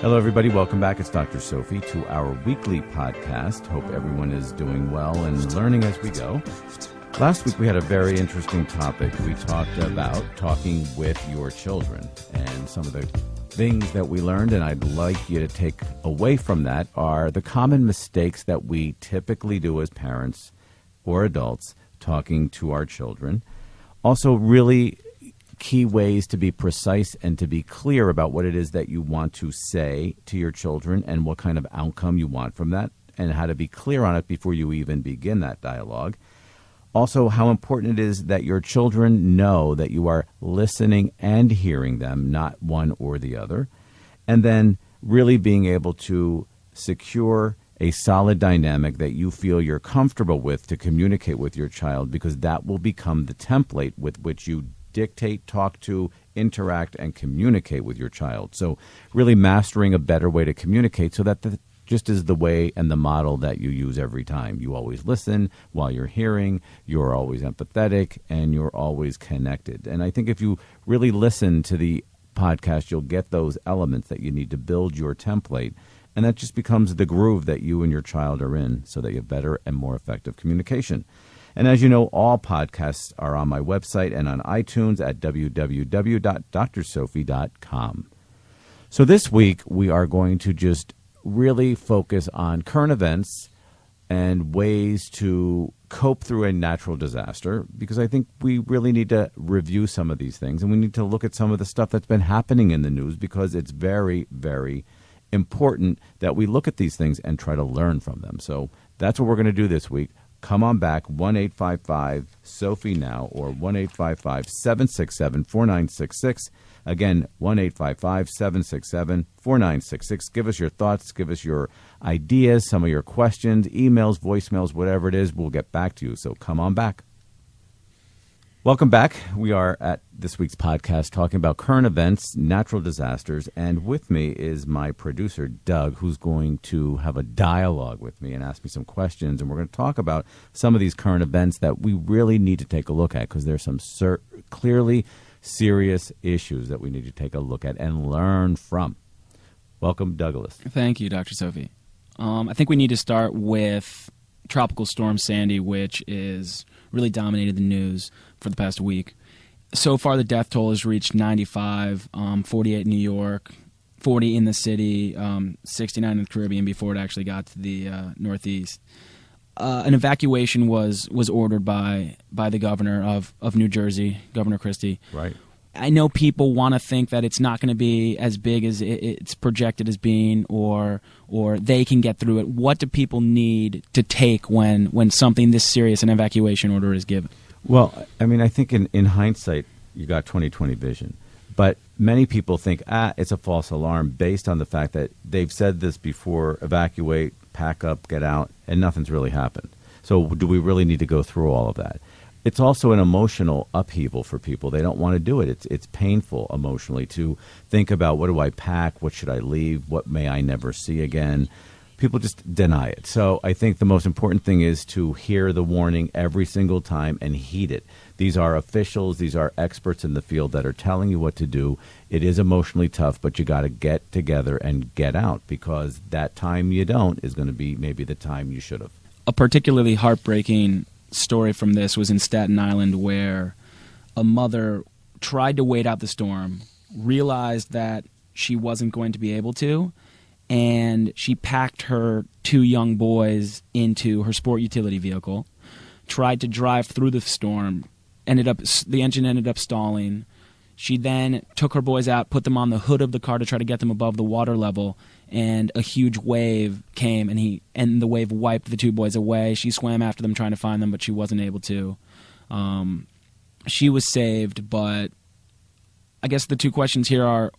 Hello, everybody. Welcome back. It's Dr. Sophie to our weekly podcast. Hope everyone is doing well and learning as we go. Last week, we had a very interesting topic. We talked about talking with your children and some of the things that we learned, and I'd like you to take away from that are the common mistakes that we typically do as parents or adults talking to our children. Also, really key ways to be precise and to be clear about what it is that you want to say to your children and what kind of outcome you want from that, and how to be clear on it before you even begin that dialogue. Also, how important it is that your children know that you are listening and hearing them, not one or the other. And then really being able to secure a solid dynamic that you feel you're comfortable with to communicate with your child because that will become the template with which you dictate, talk to, interact, and communicate with your child. So, really mastering a better way to communicate so that the, just is the way and the model that you use every time. You always listen while you're hearing, you're always empathetic, and you're always connected. And I think if you really listen to the podcast, you'll get those elements that you need to build your template. And that just becomes the groove that you and your child are in so that you have better and more effective communication. And as you know, all podcasts are on my website and on iTunes at www.drsophie.com. So this week, we are going to just really focus on current events and ways to cope through a natural disaster because I think we really need to review some of these things and we need to look at some of the stuff that's been happening in the news because it's very, very important that we look at these things and try to learn from them. So that's what we're going to do this week come on back 1855 Sophie now or 1 855 767 4966. Again, 1 855 767 4966. Give us your thoughts, give us your ideas, some of your questions, emails, voicemails, whatever it is. We'll get back to you. So come on back. Welcome back. We are at this week's podcast talking about current events, natural disasters, and with me is my producer, Doug, who's going to have a dialogue with me and ask me some questions. And we're going to talk about some of these current events that we really need to take a look at because there's some clearly serious issues that we need to take a look at and learn from. Welcome, Douglas. Thank you, Dr. Sophie. Um, I think we need to start with Tropical Storm Sandy, which is really dominated the news for the past week. So far, the death toll has reached 95, um, 48 in New York, 40 in the city, um, 69 in the Caribbean before it actually got to the uh, Northeast. Uh, an evacuation was was ordered by by the governor of, of New Jersey, Governor Christie. Right. I know people want to think that it's not going to be as big as it's projected as being, or or they can get through it. What do people need to take when when something this serious, an evacuation order, is given? Well, I mean, I think in, in hindsight, you got 2020 vision. But many people think, ah, it's a false alarm based on the fact that they've said this before evacuate, pack up, get out, and nothing's really happened. So, do we really need to go through all of that? It's also an emotional upheaval for people. They don't want to do it. It's, it's painful emotionally to think about what do I pack? What should I leave? What may I never see again? People just deny it. So I think the most important thing is to hear the warning every single time and heed it. These are officials, these are experts in the field that are telling you what to do. It is emotionally tough, but you got to get together and get out because that time you don't is going to be maybe the time you should have. A particularly heartbreaking story from this was in Staten Island where a mother tried to wait out the storm, realized that she wasn't going to be able to, and she packed her two young boys into her sport utility vehicle, tried to drive through the storm, ended up the engine ended up stalling. She then took her boys out, put them on the hood of the car to try to get them above the water level, and a huge wave came and he and the wave wiped the two boys away. She swam after them trying to find them, but she wasn't able to. Um, she was saved, but I guess the two questions here are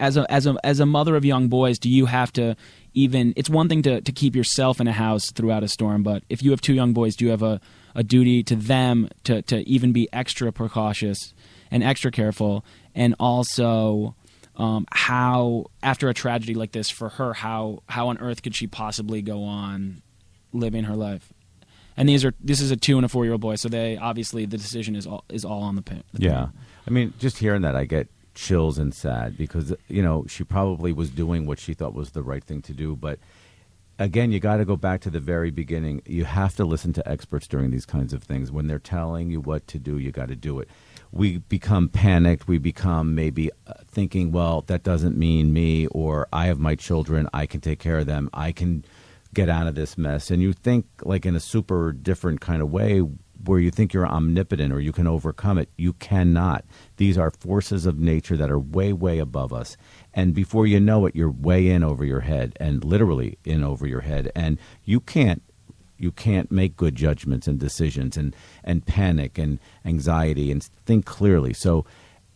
as a as a as a mother of young boys, do you have to even? It's one thing to to keep yourself in a house throughout a storm, but if you have two young boys, do you have a a duty to them to to even be extra precautious and extra careful, and also. Um, how after a tragedy like this for her, how how on earth could she possibly go on living her life? and these are this is a two and a four year old boy, so they obviously the decision is all is all on the pin. Yeah, I mean, just hearing that, I get chills and sad because you know she probably was doing what she thought was the right thing to do, but again, you got to go back to the very beginning. You have to listen to experts during these kinds of things. When they're telling you what to do, you got to do it. We become panicked. We become maybe uh, thinking, well, that doesn't mean me, or I have my children. I can take care of them. I can get out of this mess. And you think, like, in a super different kind of way, where you think you're omnipotent or you can overcome it. You cannot. These are forces of nature that are way, way above us. And before you know it, you're way in over your head and literally in over your head. And you can't you can't make good judgments and decisions and, and panic and anxiety and think clearly. So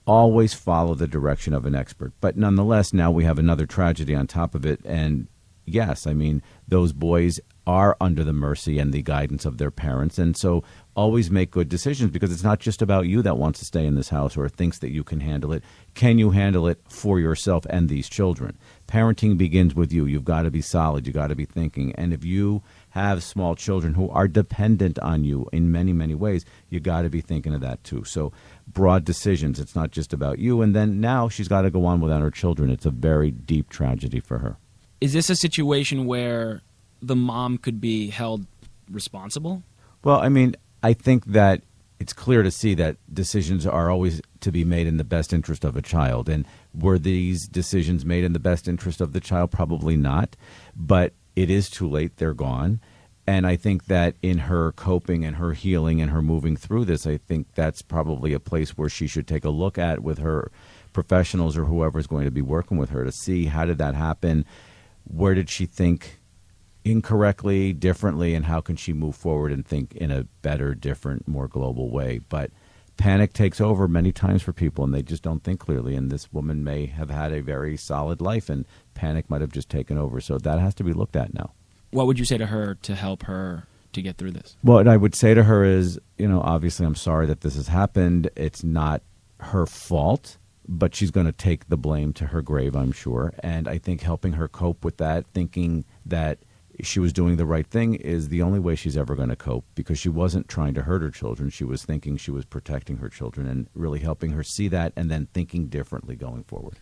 always follow the direction of an expert. But nonetheless, now we have another tragedy on top of it. And yes, I mean, those boys are under the mercy and the guidance of their parents. And so always make good decisions because it's not just about you that wants to stay in this house or thinks that you can handle it. Can you handle it for yourself and these children? Parenting begins with you. You've got to be solid. You've got to be thinking. And if you have small children who are dependent on you in many, many ways, you got to be thinking of that too. So, broad decisions. It's not just about you. And then now she's got to go on without her children. It's a very deep tragedy for her. Is this a situation where the mom could be held responsible? Well, I mean, I think that it's clear to see that decisions are always to be made in the best interest of a child. And were these decisions made in the best interest of the child? Probably not. But it is too late. They're gone. And I think that in her coping and her healing and her moving through this, I think that's probably a place where she should take a look at with her professionals or whoever is going to be working with her to see how did that happen? Where did she think incorrectly, differently, and how can she move forward and think in a better, different, more global way? But panic takes over many times for people, and they just don't think clearly. And this woman may have had a very solid life, and panic might have just taken over. So that has to be looked at now. What would you say to her to help her to get through this? What I would say to her is, you know, obviously, I'm sorry that this has happened. It's not her fault but she's going to take the blame to her grave, I'm sure. And I think helping her cope with that, thinking that she was doing the right thing is the only way she's ever going to cope because she wasn't trying to hurt her children. She was thinking she was protecting her children and really helping her see that and then thinking differently going forward.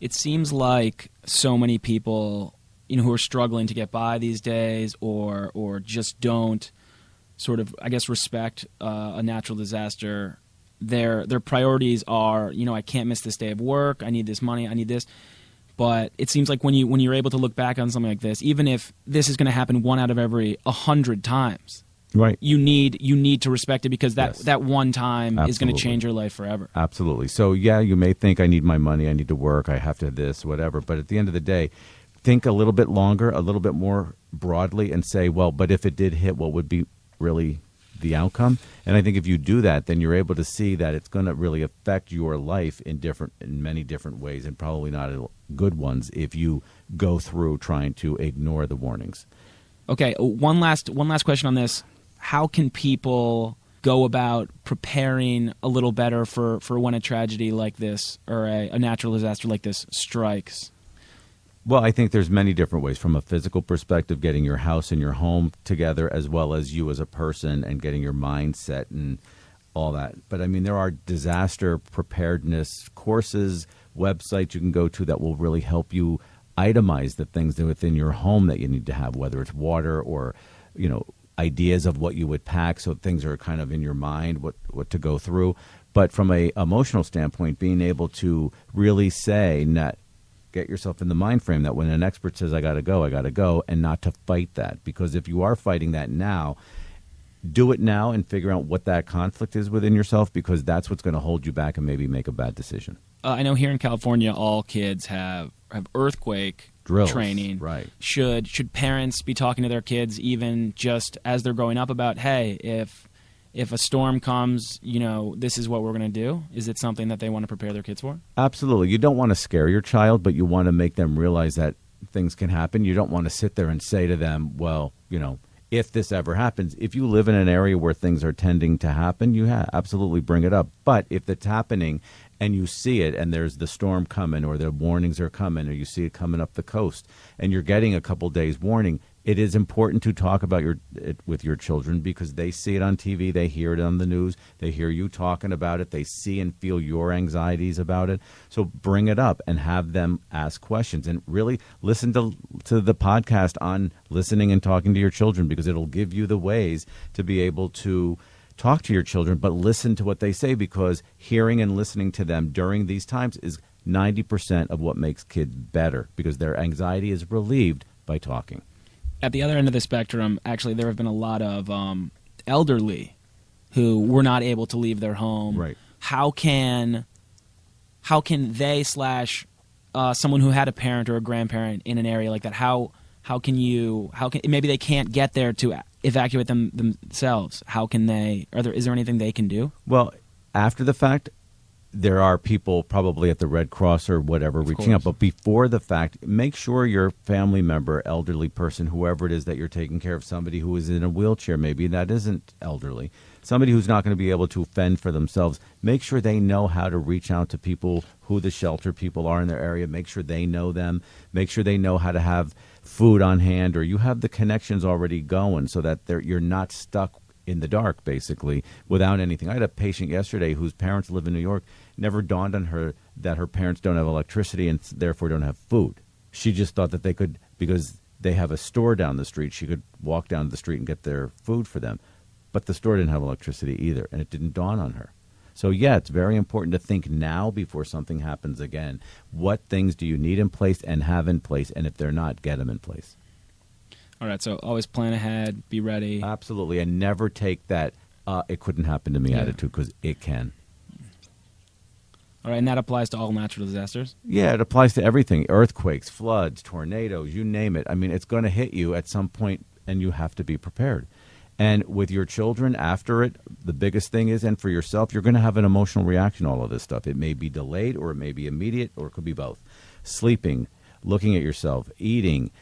It seems like so many people, you know, who are struggling to get by these days or or just don't sort of I guess respect uh, a natural disaster. Their their priorities are, you know, I can't miss this day of work. I need this money. I need this but it seems like when you when you're able to look back on something like this, even if this is going to happen one out of every a hundred times, right? You need you need to respect it because that yes. that one time Absolutely. is going to change your life forever. Absolutely. So yeah, you may think I need my money, I need to work, I have to this, whatever. But at the end of the day, think a little bit longer, a little bit more broadly, and say, well, but if it did hit, what would be really the outcome. And I think if you do that, then you're able to see that it's going to really affect your life in different, in many different ways, and probably not good ones if you go through trying to ignore the warnings. Okay, uh, one last one last question on this: How can people go about preparing a little better for for when a tragedy like this or a, a natural disaster like this strikes? Well, I think there's many different ways. From a physical perspective, getting your house and your home together, as well as you as a person and getting your mindset and all that. But I mean, there are disaster preparedness courses, websites you can go to that will really help you itemize the things that within your home that you need to have, whether it's water or, you know, ideas of what you would pack. So things are kind of in your mind what what to go through. But from a emotional standpoint being able to really say not get yourself in the mind frame that when an expert says I got to go, I got to go, and not to fight that. Because if you are fighting that now, do it now and figure out what that conflict is within yourself because that's what's going to hold you back and maybe make a bad decision. Uh, I know here in California, all kids have have earthquake Drills, training. Right. Should should parents be talking to their kids even just as they're growing up about, hey, if if a storm comes, you know, this is what we're going to do? Is it something that they want to prepare their kids for? Absolutely. You don't want to scare your child, but you want to make them realize that things can happen. You don't want to sit there and say to them, well, you know, if this ever happens, if you live in an area where things are tending to happen, you absolutely bring it up. But if it's happening and you see it and there's the storm coming or the warnings are coming or you see it coming up the coast and you're getting a couple days warning, it is important to talk about your it with your children because they see it on TV, they hear it on the news, they hear you talking about it, they see and feel your anxieties about it. So bring it up and have them ask questions and really listen to to the podcast on listening and talking to your children because it'll give you the ways to be able to talk to your children but listen to what they say because hearing and listening to them during these times is 90% of what makes kids better because their anxiety is relieved by talking. At the other end of the spectrum, actually, there have been a lot of um, elderly who were not able to leave their home. Right. How can how can they slash uh, someone who had a parent or a grandparent in an area like that? How how can you how can maybe they can't get there to evacuate them themselves? How can they? Are there is there anything they can do? Well, after the fact, there are people probably at the Red Cross or whatever Of reaching out. But before the fact, make sure your family member, elderly person, whoever it is that you're taking care of, somebody who is in a wheelchair, maybe that isn't elderly, somebody who's not going to be able to fend for themselves, make sure they know how to reach out to people who the shelter people are in their area. Make sure they know them. Make sure they know how to have food on hand or you have the connections already going so that they're, you're not stuck in the dark, basically, without anything. I had a patient yesterday whose parents live in New York. Never dawned on her that her parents don't have electricity and therefore don't have food. She just thought that they could, because they have a store down the street, she could walk down the street and get their food for them. But the store didn't have electricity either, and it didn't dawn on her. So, yeah, it's very important to think now before something happens again. What things do you need in place and have in place? And if they're not, get them in place. All right, so always plan ahead, be ready. Absolutely, and never take that uh, "it couldn't happen to me" Yeah. attitude because it can. All right, and that applies to all natural disasters. Yeah, it applies to everything: earthquakes, floods, tornadoes, you name it. I mean, it's going to hit you at some point, and you have to be prepared. And with your children after it, the biggest thing is, and for yourself, you're going to have an emotional reaction to all of this stuff. It may be delayed, or it may be immediate, or it could be both. Sleeping, looking at yourself, eating,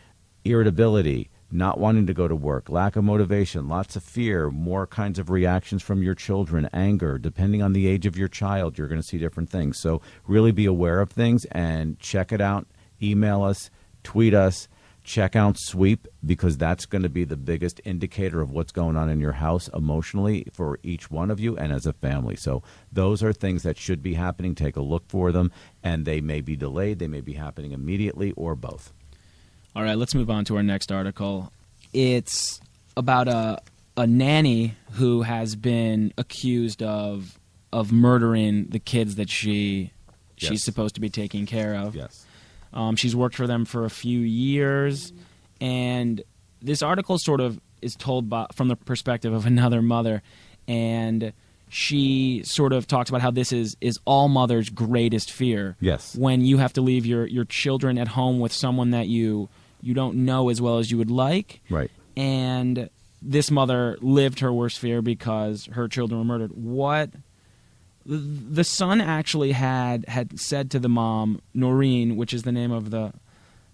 irritability, not wanting to go to work, lack of motivation, lots of fear, more kinds of reactions from your children, anger. Depending on the age of your child, you're going to see different things. So, really be aware of things and check it out. Email us, tweet us, check out Sweep because that's going to be the biggest indicator of what's going on in your house emotionally for each one of you and as a family. So, those are things that should be happening. Take a look for them, and they may be delayed, they may be happening immediately, or both. All right, let's move on to our next article. It's about a a nanny who has been accused of of murdering the kids that she Yes. she's supposed to be taking care of. Yes. Um, she's worked for them for a few years, and this article sort of is told by, from the perspective of another mother, and she sort of talks about how this is is all mothers' greatest fear. Yes. when you have to leave your your children at home with someone that you you don't know as well as you would like, Right. and this mother lived her worst fear because her children were murdered. What the, the son actually had had said to the mom, Noreen, which is the name of the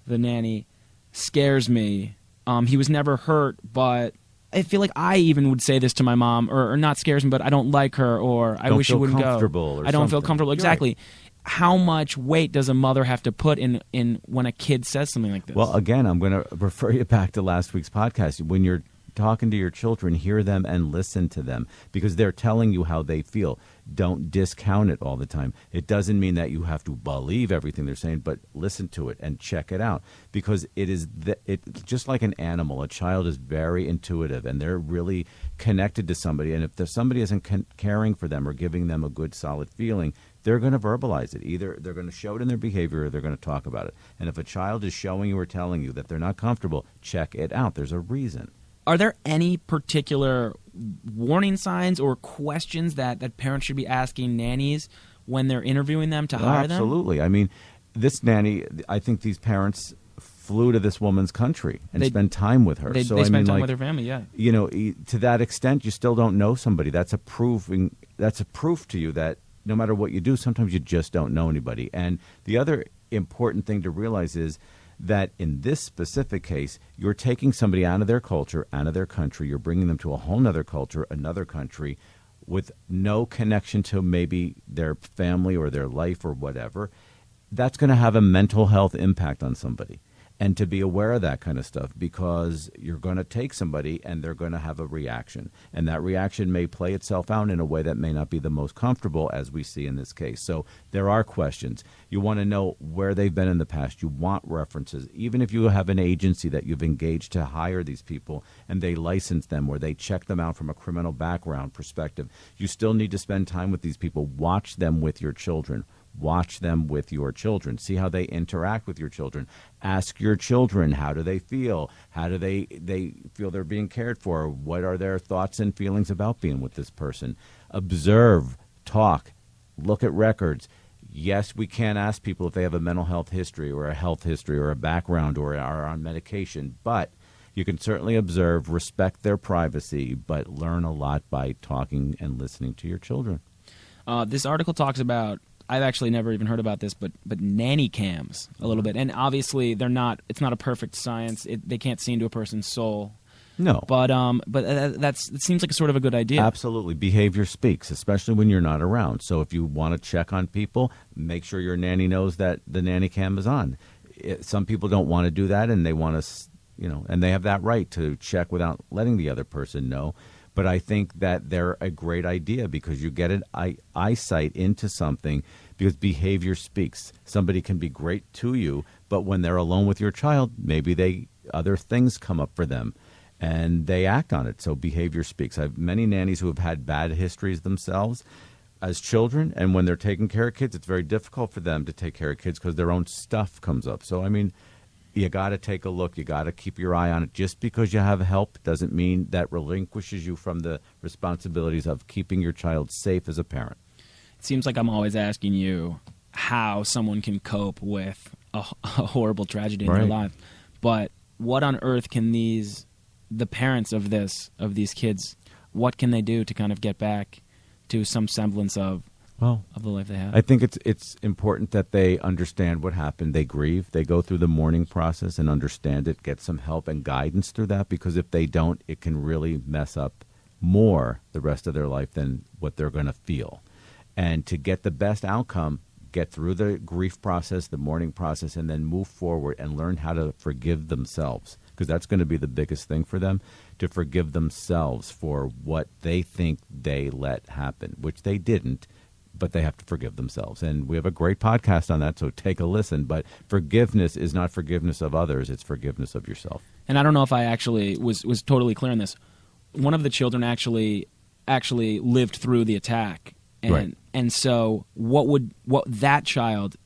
the nanny, scares me. Um, he was never hurt, but I feel like I even would say this to my mom, or, or not scares me, but I don't like her, or I Don't wish she wouldn't go. or I don't feel comfortable. You're right. How much weight does a mother have to put in in when a kid says something like this? Well, again, I'm going to refer you back to last week's podcast. When you're talking to your children, hear them and listen to them because they're telling you how they feel. Don't discount it all the time. It doesn't mean that you have to believe everything they're saying, but listen to it and check it out because it is the, it just like an animal. A child is very intuitive and they're really connected to somebody. And if somebody isn't con- caring for them or giving them a good, solid feeling, they're going to verbalize it. Either they're going to show it in their behavior or they're going to talk about it. And if a child is showing you or telling you that they're not comfortable, check it out. There's a reason. are there any particular warning signs or questions that, that parents should be asking nannies when they're interviewing them to hire them? Absolutely. I mean, this nanny, I think these parents flew to this woman's country and They- spent time with her. They, so they I spend mean, time like, with her family, yeah. you know, to that extent, you still don't know somebody. That's a proving. That's a proof to you that no matter what you do, sometimes you just don't know anybody. And the other important thing to realize is that in this specific case, you're taking somebody out of their culture, out of their country. You're bringing them to a whole other culture, another country, with no connection to maybe their family or their life or whatever. That's going to have a mental health impact on somebody. And to be aware of that kind of stuff because you're going to take somebody and they're going to have a reaction. And that reaction may play itself out in a way that may not be the most comfortable as we see in this case. So there are questions. You want to know where they've been in the past. You want references. Even if you have an agency that you've engaged to hire these people and they license them or they check them out from a criminal background perspective you still need to spend time with these people. Watch them with your children watch them with your children. See how they interact with your children. Ask your children how do they feel? How do they they feel they're being cared for? What are their thoughts and feelings about being with this person? Observe talk look at records. Yes we can't ask people if they have a mental health history or a health history or a background or are on medication but you can certainly observe respect their privacy but learn a lot by talking and listening to your children. Uh, this article talks about I've actually never even heard about this, but but nanny cams a little bit, and obviously they're not. It's not a perfect science. It, they can't see into a person's soul. No, but um, but uh, that's it seems like a sort of a good idea. Absolutely, behavior speaks, especially when you're not around. So if you want to check on people, make sure your nanny knows that the nanny cam is on. It, some people don't want to do that, and they want to, you know, and they have that right to check without letting the other person know but I think that they're a great idea because you get an eye, eyesight into something because behavior speaks. Somebody can be great to you, but when they're alone with your child, maybe they other things come up for them and they act on it. So behavior speaks. I have many nannies who have had bad histories themselves as children, and when they're taking care of kids, it's very difficult for them to take care of kids because their own stuff comes up. So I mean, you got to take a look. You got to keep your eye on it. Just because you have help doesn't mean that relinquishes you from the responsibilities of keeping your child safe as a parent. It seems like I'm always asking you how someone can cope with a, a horrible tragedy in right. their life, but what on earth can these the parents of this of these kids what can they do to kind of get back to some semblance of well, of the life they have. I think it's it's important that they understand what happened. They grieve. They go through the mourning process and understand it. Get some help and guidance through that because if they don't, it can really mess up more the rest of their life than what they're going to feel. And to get the best outcome, get through the grief process, the mourning process, and then move forward and learn how to forgive themselves because that's going to be the biggest thing for them to forgive themselves for what they think they let happen, which they didn't but they have to forgive themselves. And we have a great podcast on that, so take a listen. But forgiveness is not forgiveness of others, it's forgiveness of yourself. And I don't know if I actually was, was totally clear on this. One of the children actually actually lived through the attack. And right. and so what would what that child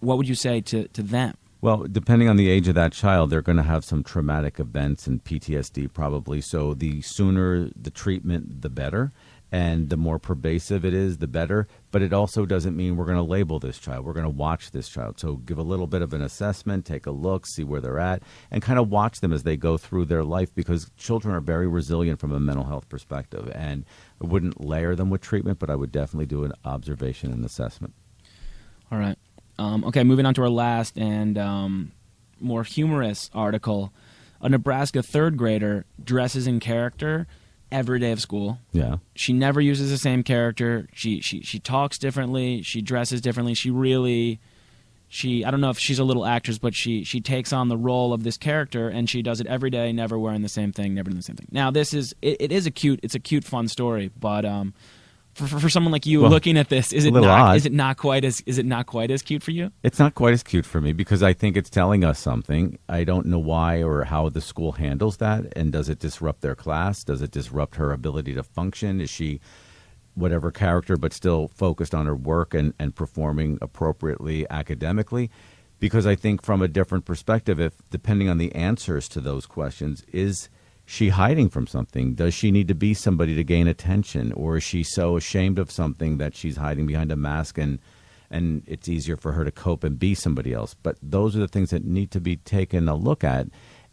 what would you say to, to them? Well, depending on the age of that child, they're going to have some traumatic events and PTSD probably. So the sooner the treatment, the better and the more pervasive it is, the better. But it also doesn't mean we're going to label this child. We're going to watch this child. So give a little bit of an assessment, take a look, see where they're at, and kind of watch them as they go through their life because children are very resilient from a mental health perspective. And I wouldn't layer them with treatment, but I would definitely do an observation and assessment. All right. Um, okay, moving on to our last and um, more humorous article. A Nebraska third grader dresses in character every day of school. Yeah. She never uses the same character. She she she talks differently. She dresses differently. She really she I don't know if she's a little actress, but she she takes on the role of this character and she does it every day, never wearing the same thing, never doing the same thing. Now this is it, it is a cute it's a cute fun story, but um for, for, for someone like you well, looking at this, is it not odd. is it not quite as is it not quite as cute for you? It's not quite as cute for me because I think it's telling us something. I don't know why or how the school handles that, and does it disrupt their class? Does it disrupt her ability to function? Is she whatever character but still focused on her work and, and performing appropriately academically? Because I think from a different perspective, if depending on the answers to those questions, is she hiding from something? Does she need to be somebody to gain attention, or is she so ashamed of something that she's hiding behind a mask and and it's easier for her to cope and be somebody else? But those are the things that need to be taken a look at,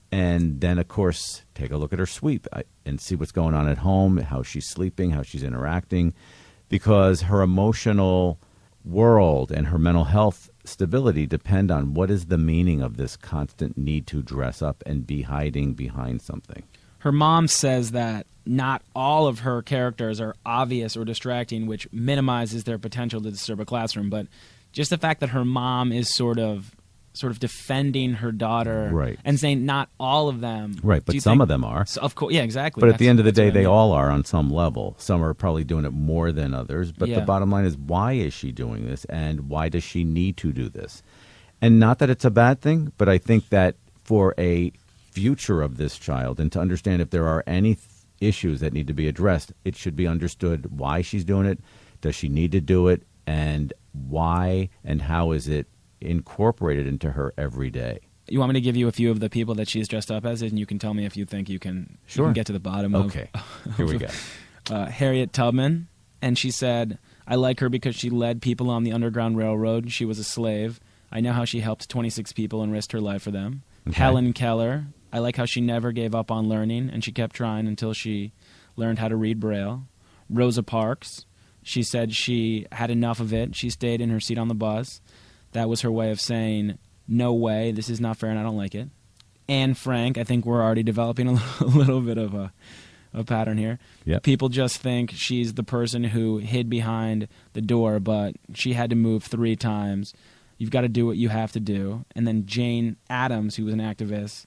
and then of course take a look at her sweep uh, and see what's going on at home, how she's sleeping, how she's interacting, because her emotional world and her mental health stability depend on what is the meaning of this constant need to dress up and be hiding behind something her mom says that not all of her characters are obvious or distracting, which minimizes their potential to disturb a classroom. But just the fact that her mom is sort of sort of defending her daughter Right. and saying not all of them. Right, but some think- of them are. So, of course, yeah, exactly. But at the end of the day, what I they mean. all are on some level. Some are probably doing it more than others. But the bottom line is, why is she doing this, and why does she need to do this? And not that it's a bad thing, but I think that for a future of this child, and to understand if there are any th- issues that need to be addressed, it should be understood why she's doing it. Does she need to do it, and why and how is it incorporated into her every day? You want me to give you a few of the people that she's dressed up as, and you can tell me if you think you can, you can get to the bottom of Okay, here we go. uh, Harriet Tubman, and she said, I like her because she led people on the Underground Railroad. She was a slave. I know how she helped 26 people and risked her life for them. Okay. Helen Keller, I like how she never gave up on learning and she kept trying until she learned how to read Braille. Rosa Parks, she said she had enough of it. She stayed in her seat on the bus. That was her way of saying, no way, this is not fair and I don't like it. Anne Frank, I think we're already developing a little, a little bit of a, a pattern here. Yep. People just think she's the person who hid behind the door, but she had to move three times. You've got to do what you have to do. And then Jane Addams, who was an activist,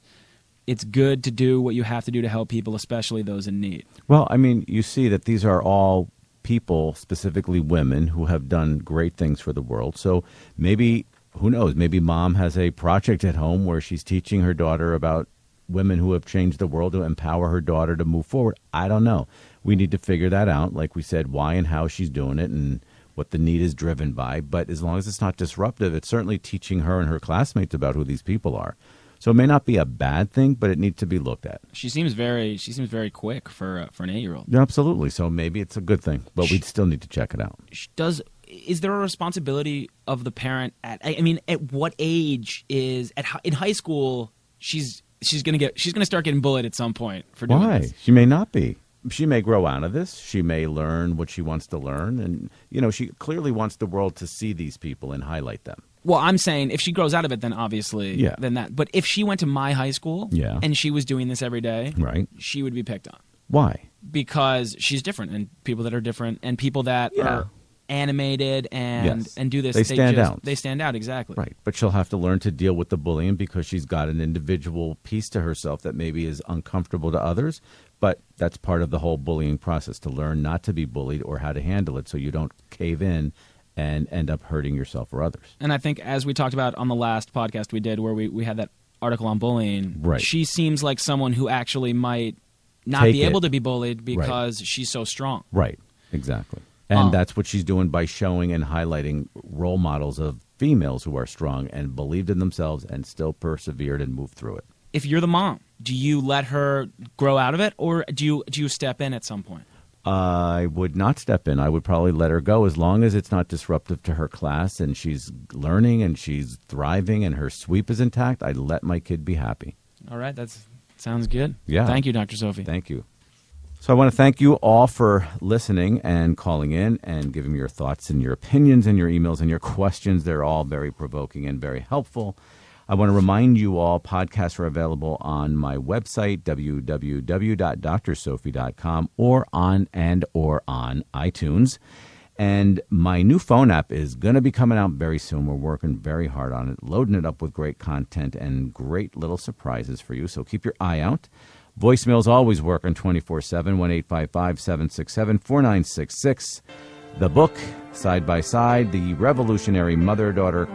it's good to do what you have to do to help people, especially those in need. Well, I mean, you see that these are all people, specifically women, who have done great things for the world. So maybe, who knows, maybe mom has a project at home where she's teaching her daughter about women who have changed the world to empower her daughter to move forward. I don't know. We need to figure that out. Like we said, why and how she's doing it and what the need is driven by. But as long as it's not disruptive, it's certainly teaching her and her classmates about who these people are. So it may not be a bad thing, but it needs to be looked at. She seems very she seems very quick for uh, for an eight year old. Yeah, absolutely. So maybe it's a good thing, but we still need to check it out. Does is there a responsibility of the parent at I I mean at what age is at in high school she's she's gonna get she's gonna start getting bullied at some point for doing Why? this. She may not be. She may grow out of this. She may learn what she wants to learn. And, you know, she clearly wants the world to see these people and highlight them. Well, I'm saying if she grows out of it, then obviously, Yeah. then that. But if she went to my high school, Yeah. and she was doing this every day, Right. she would be picked on Why? because she's different, and people that are different, and people that Yeah. are animated and Yes. and do this, They stand just, out. They stand out exactly. Right. But she'll have to learn to deal with the bullying because she's got an individual piece to herself that maybe is uncomfortable to others. But that's part of the whole bullying process to learn not to be bullied or how to handle it so you don't cave in and end up hurting yourself or others. And I think as we talked about on the last podcast we did, where we we had that article on bullying, Right. She seems like someone who actually might not Take be it. able to be bullied because she's so strong. Right, exactly. And Um, that's what she's doing by showing and highlighting role models of females who are strong and believed in themselves and still persevered and moved through it. if you're the mom, do you let her grow out of it, or do you do you step in at some point? I would not step in. I would probably let her go as long as it's not disruptive to her class and she's learning and she's thriving and her sweep is intact. I'd let my kid be happy. All right, that sounds good. Yeah. Thank you, Dr. Sophie. Thank you. So I want to thank you all for listening and calling in and giving me your thoughts and your opinions and your emails and your questions. They're all very provoking and very helpful. I want to remind you all podcasts are available on my website www.drsophie.com or on and or on iTunes. And my new phone app is going to be coming out very soon. We're working very hard on it, loading it up with great content and great little surprises for you. So keep your eye out. Voicemails always work on 24 7, 1 855 767 4966. The book, Side by Side, the Revolutionary Mother Daughter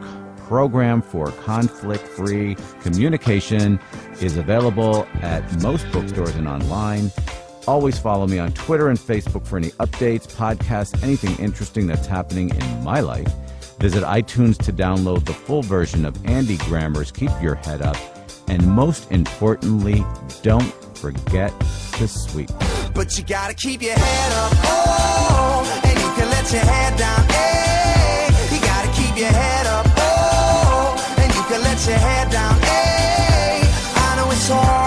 program for conflict free communication is available at most bookstores and online. Always follow me on Twitter and Facebook for any updates, podcasts, anything interesting that's happening in my life. Visit iTunes to download the full version of Andy Grammer's Keep Your Head Up. And most importantly, don't forget to sweep. But you gotta keep your head up, oh, and you can let your head down, hey. You gotta keep your head your head down. Hey, I know it's hard.